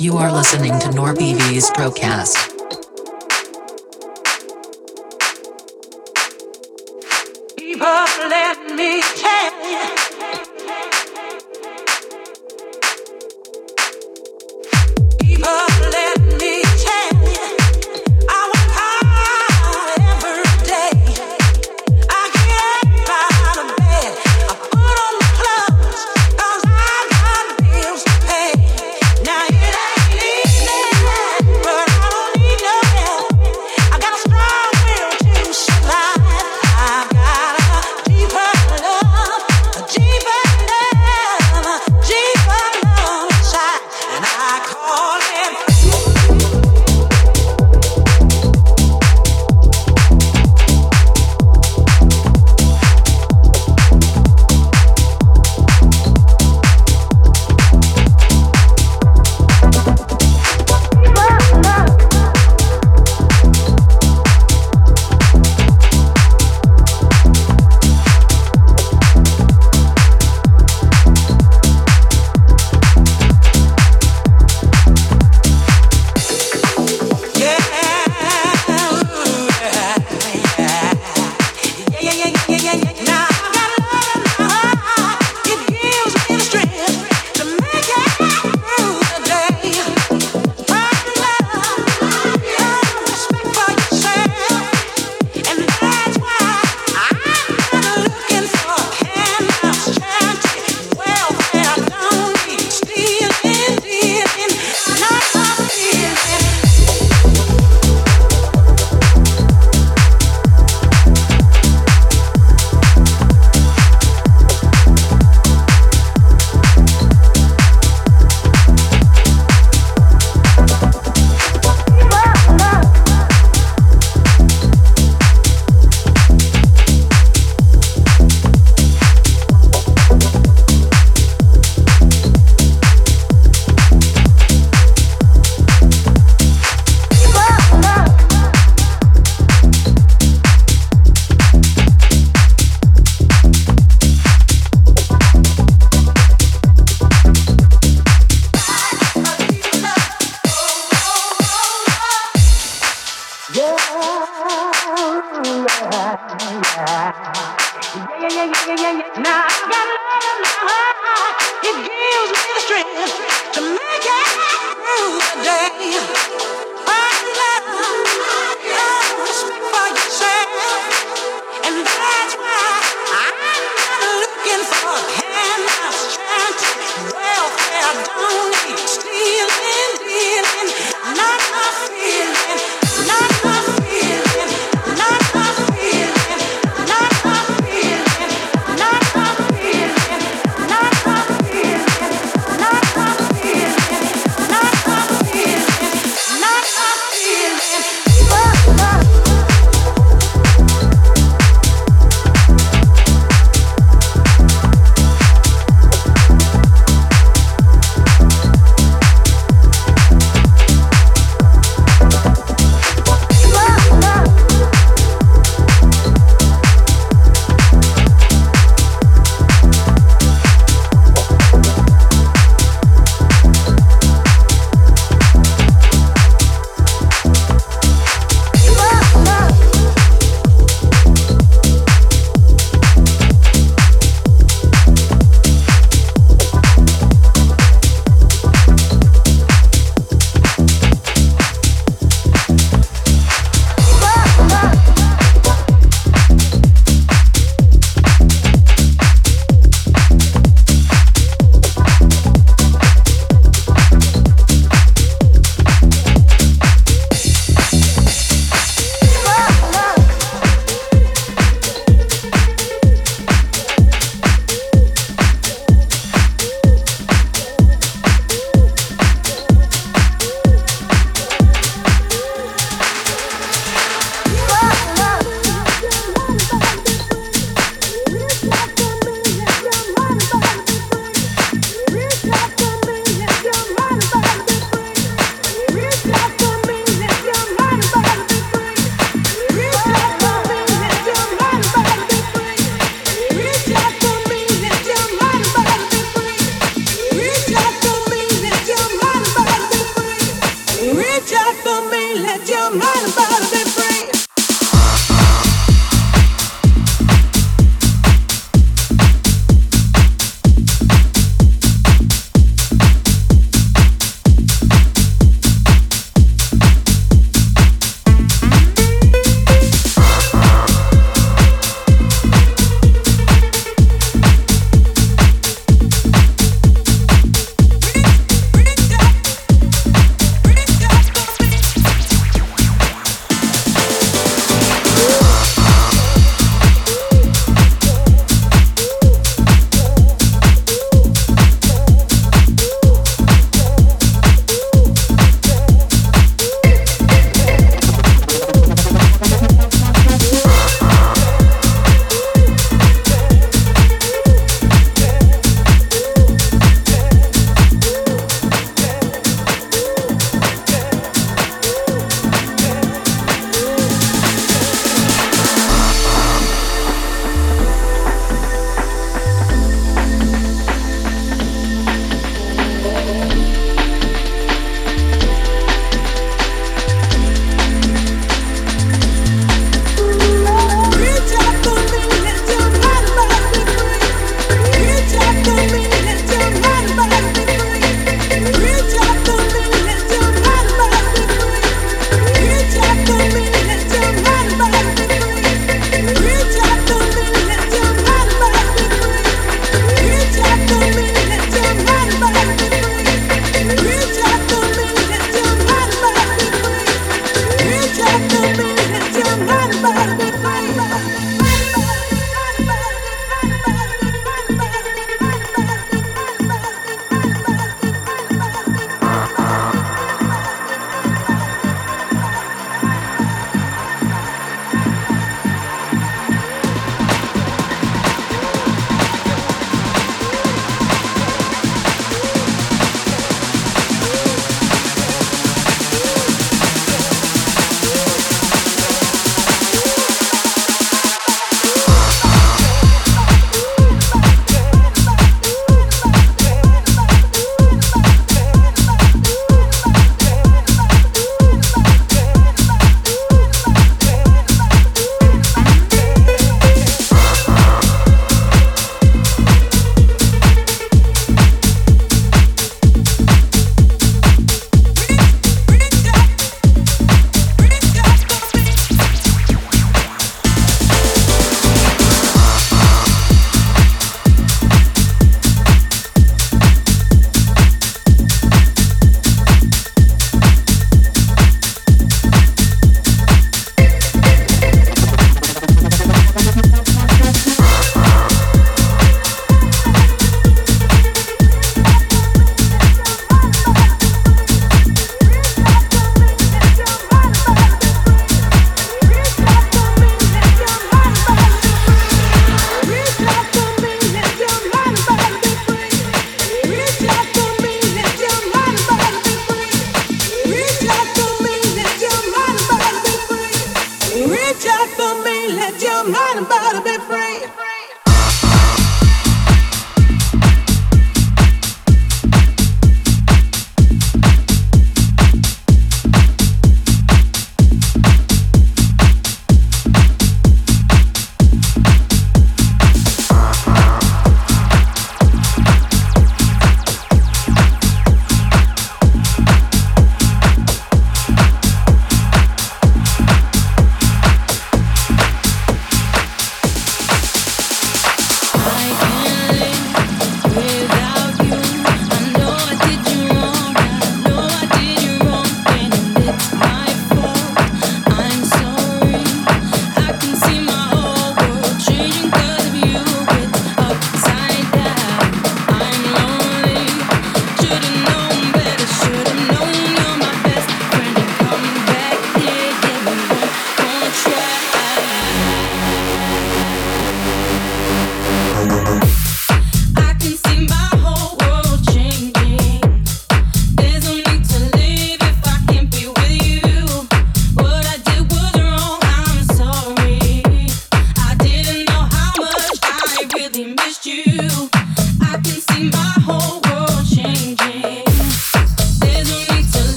You are listening to NorBV's Procast.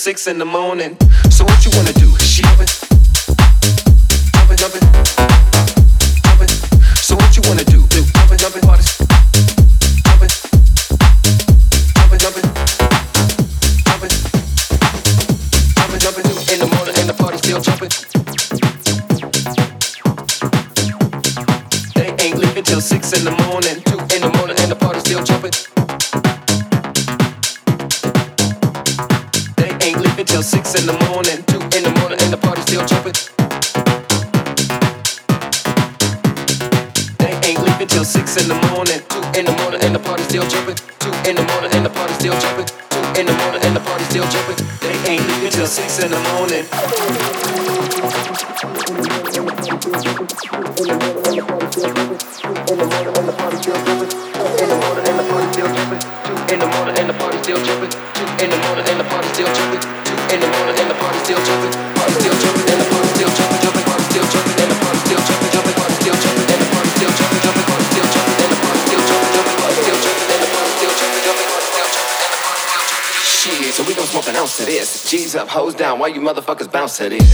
Six in the morning. Motherfuckers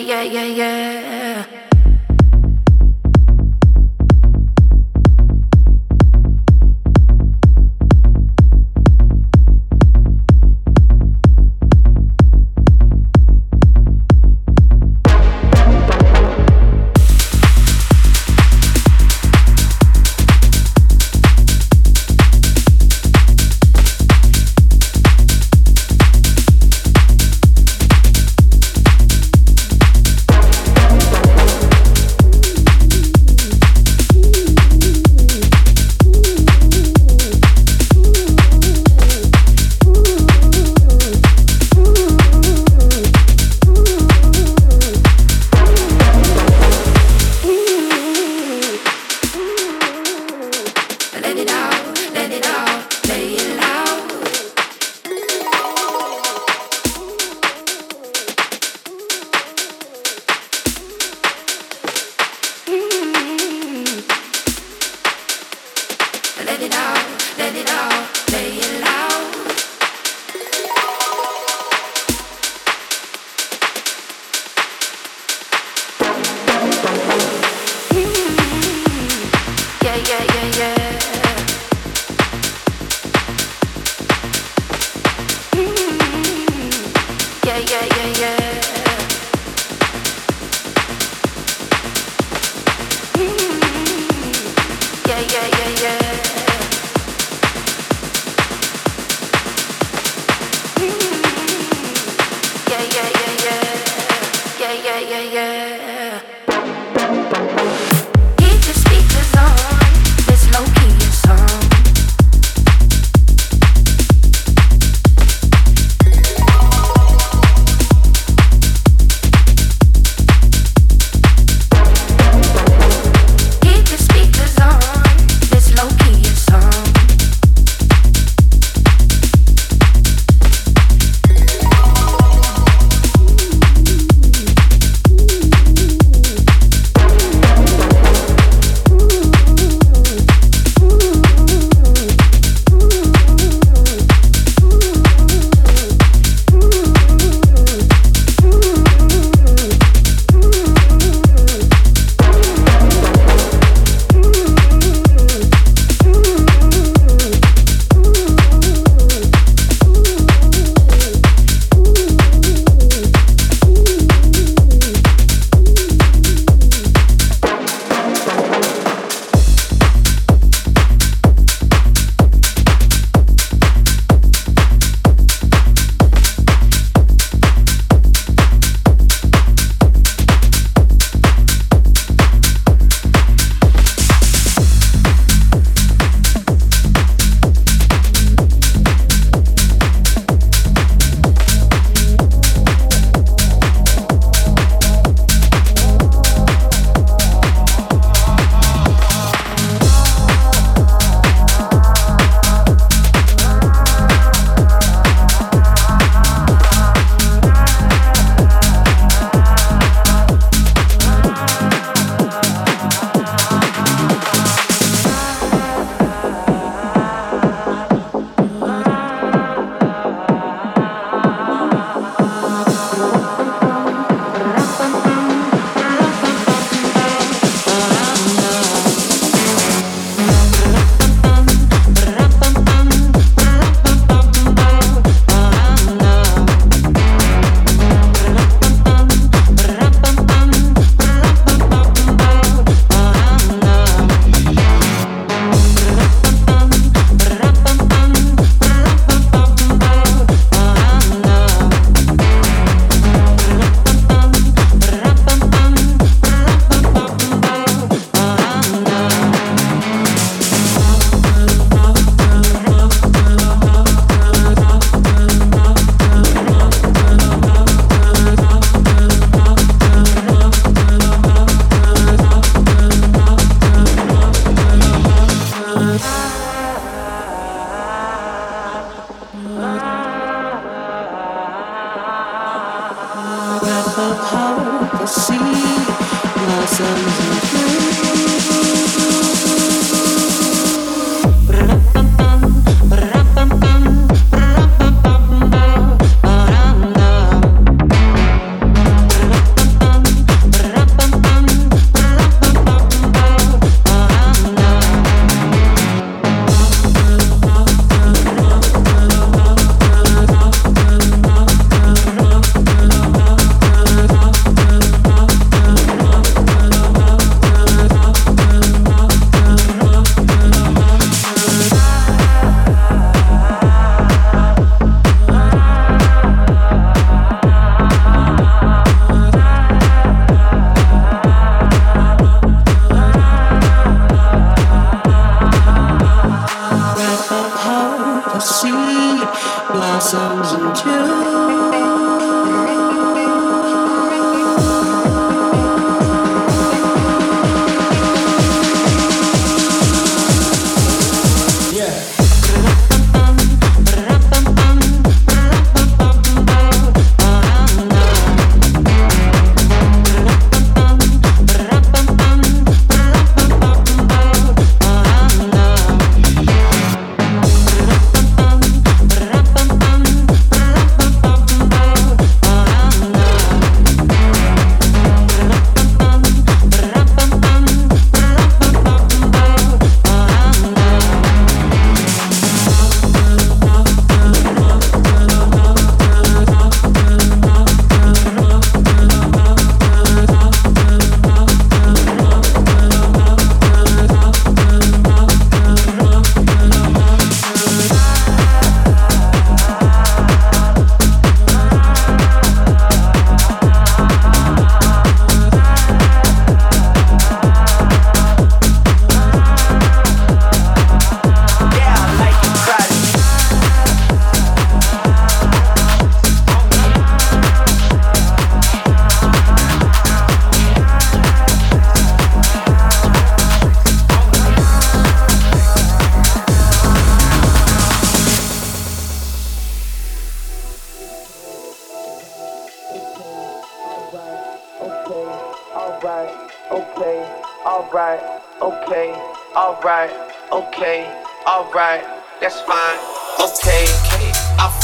Yeah, yeah, yeah,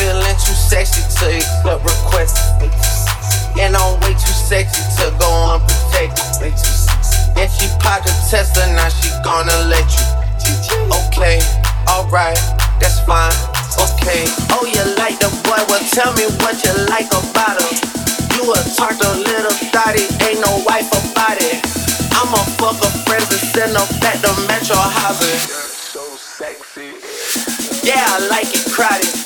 feeling too sexy to accept requests. And I'm way too sexy to go unprotected. And she popped a Tesla, now she gonna let you. Okay, alright, that's fine, okay. Oh, you like the boy? Well, tell me what you like about him. You a tart a little thotty, ain't no wife about it. I'ma fuck her friends and send her back to Metro housing. So sexy. Yeah, I like it crowded.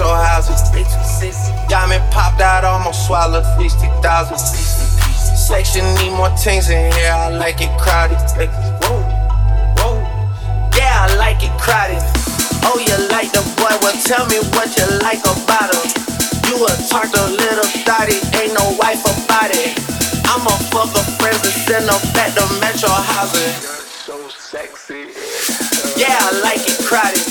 metro houses. Me popped out, almost swallowed 50,000. Section need more things in here, I like it crowded. Whoa, whoa. Yeah, I like it crowded. Oh, you like the boy? Well, tell me what you like about him. You a tart a little thotty, ain't no wife about it. I'ma fuck her friends and send her back to Metro housing. so sexy. Yeah, I like it crowded.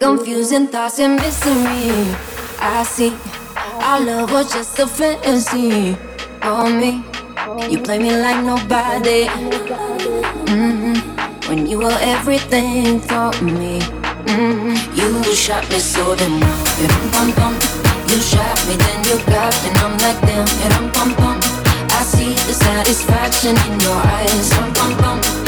Confusing thoughts and missing me. I see our love was just a fantasy. On oh, me, you play me like nobody. Mm-hmm. When you were everything for me. Mm-hmm. You shot me so damn. You shot me, then you got me, and I'm like damn. And I'm pum pum. I see the satisfaction in your eyes. Bum, bum, bum.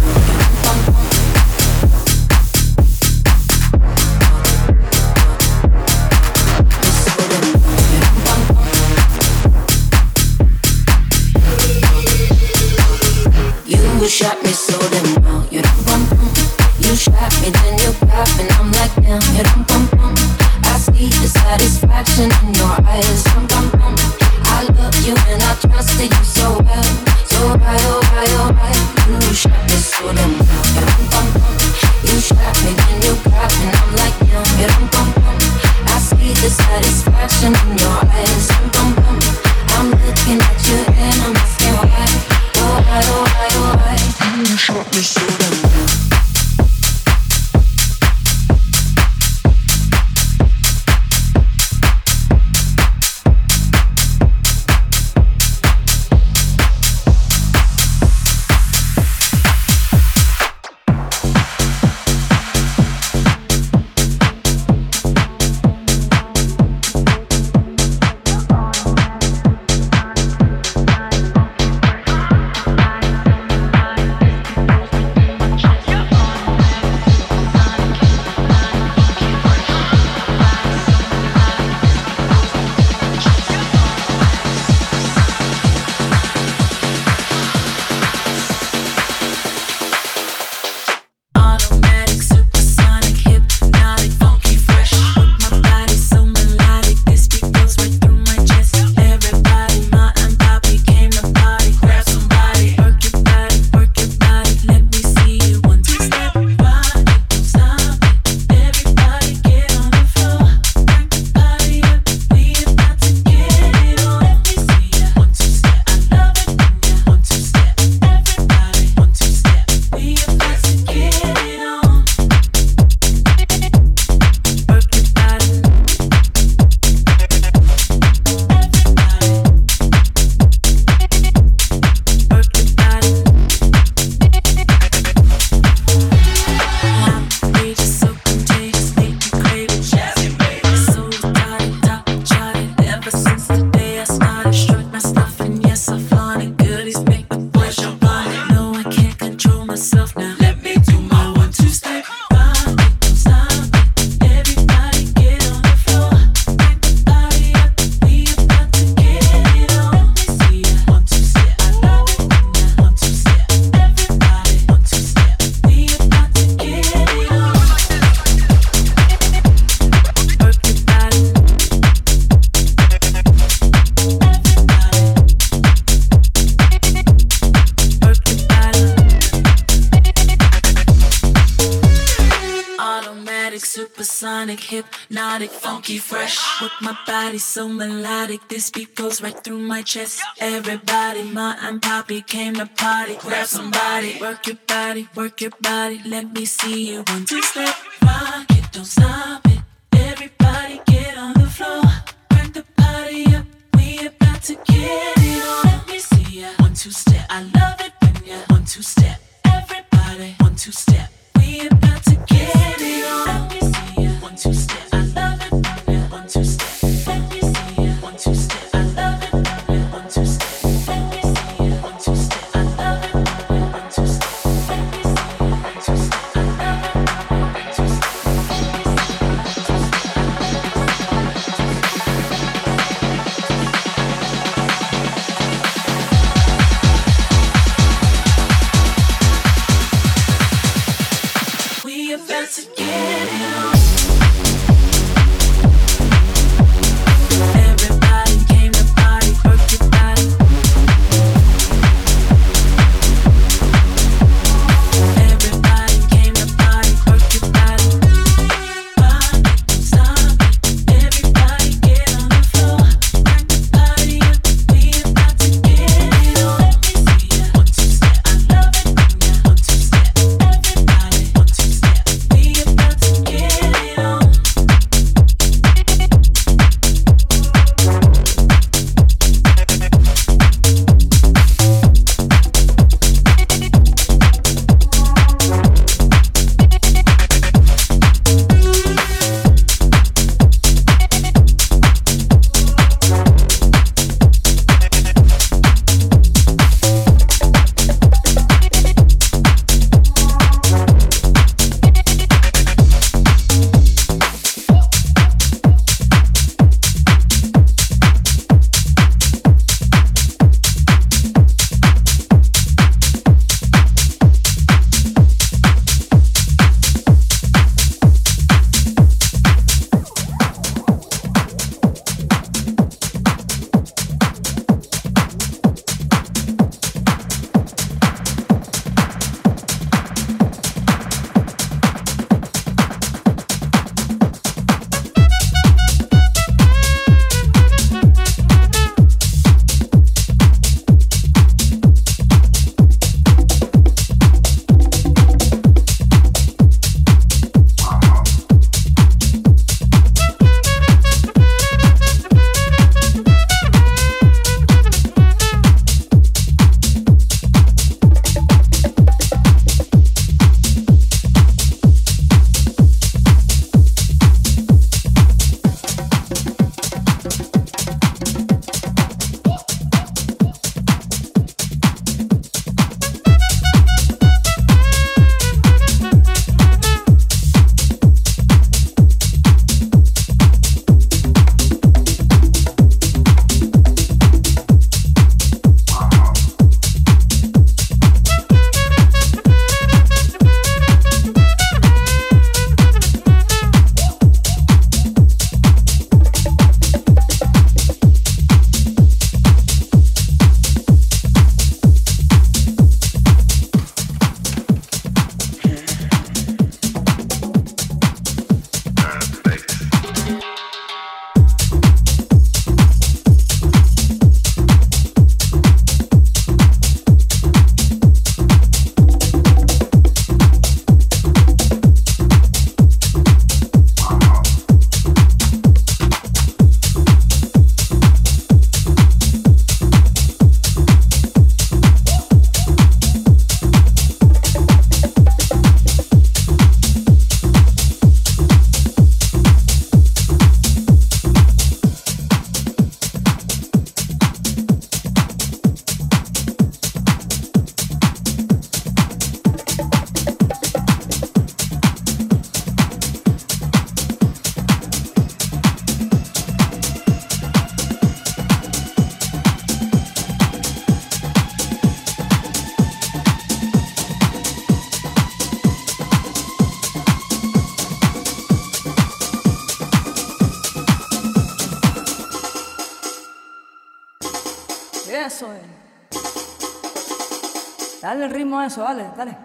sonic, hypnotic, funky, fresh. With my body so melodic, this beat goes right through my chest. Everybody, Ma and Poppy came to party. Grab somebody, work your body, work your body. Let me see you one two step, rock it, don't stop it. Everybody get on the floor, crank the party up. We about to get it on. Let me see ya one two step. I love it when ya one two step. Everybody one two step. We about to get it on. One two step. caso, vale, dale.